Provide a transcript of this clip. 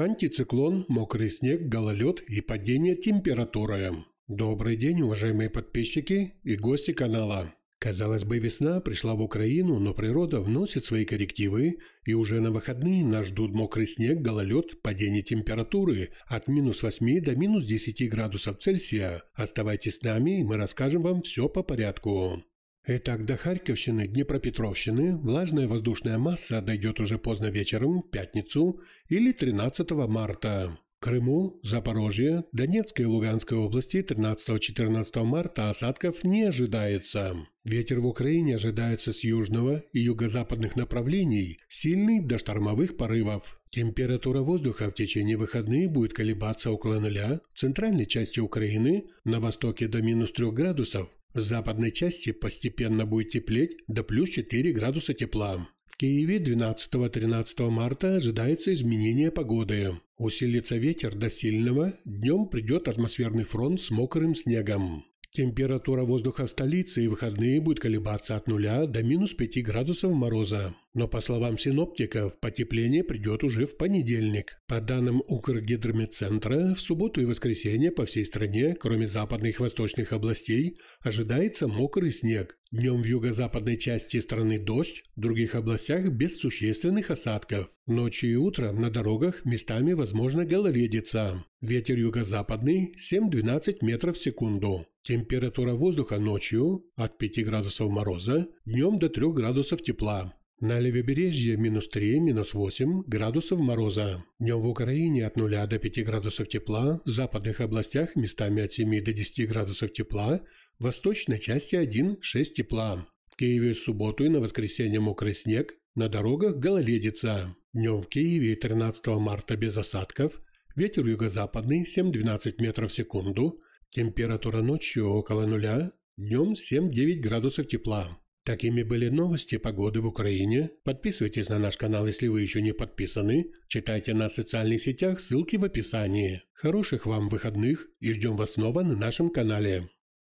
Антициклон, мокрый снег, гололед и падение температуры. Добрый день, уважаемые подписчики и гости канала. Казалось бы, весна пришла в Украину, но природа вносит свои коррективы, и уже на выходные нас ждут мокрый снег, гололед, падение температуры от минус 8 до минус 10 градусов Цельсия. Оставайтесь с нами, и мы расскажем вам все по порядку. Итак, до Харьковщины, Днепропетровщины влажная воздушная масса дойдет уже поздно вечером в пятницу или 13 марта. Крыму, Запорожье, Донецкой и Луганской области 13-14 марта осадков не ожидается. Ветер в Украине ожидается с южного и юго-западных направлений, сильный до штормовых порывов. Температура воздуха в течение выходных будет колебаться около нуля, в центральной части Украины на востоке до минус 3 градусов, в западной части постепенно будет теплеть до плюс 4 градуса тепла. В Киеве 12-13 марта ожидается изменение погоды. Усилится ветер до сильного, днем придет атмосферный фронт с мокрым снегом. Температура воздуха в столице и выходные будет колебаться от нуля до минус 5 градусов мороза. Но по словам синоптиков, потепление придет уже в понедельник. По данным Укргидрометцентра, в субботу и воскресенье по всей стране, кроме западных и восточных областей, ожидается мокрый снег. Днем в юго-западной части страны дождь, в других областях без существенных осадков. Ночью и утром на дорогах местами возможно гололедица. Ветер юго-западный 7-12 метров в секунду. Температура воздуха ночью от 5 градусов мороза, днем до 3 градусов тепла. На левобережье минус 3, минус 8 градусов мороза. Днем в Украине от 0 до 5 градусов тепла, в западных областях местами от 7 до 10 градусов тепла, в восточной части 1-6 тепла. В Киеве в субботу и на воскресенье мокрый снег, на дорогах гололедица. Днем в Киеве 13 марта без осадков, ветер юго-западный 7-12 метров в секунду, температура ночью около нуля, днем 7-9 градусов тепла. Такими были новости погоды в Украине. Подписывайтесь на наш канал, если вы еще не подписаны. Читайте нас в социальных сетях, ссылки в описании. Хороших вам выходных и ждем вас снова на нашем канале.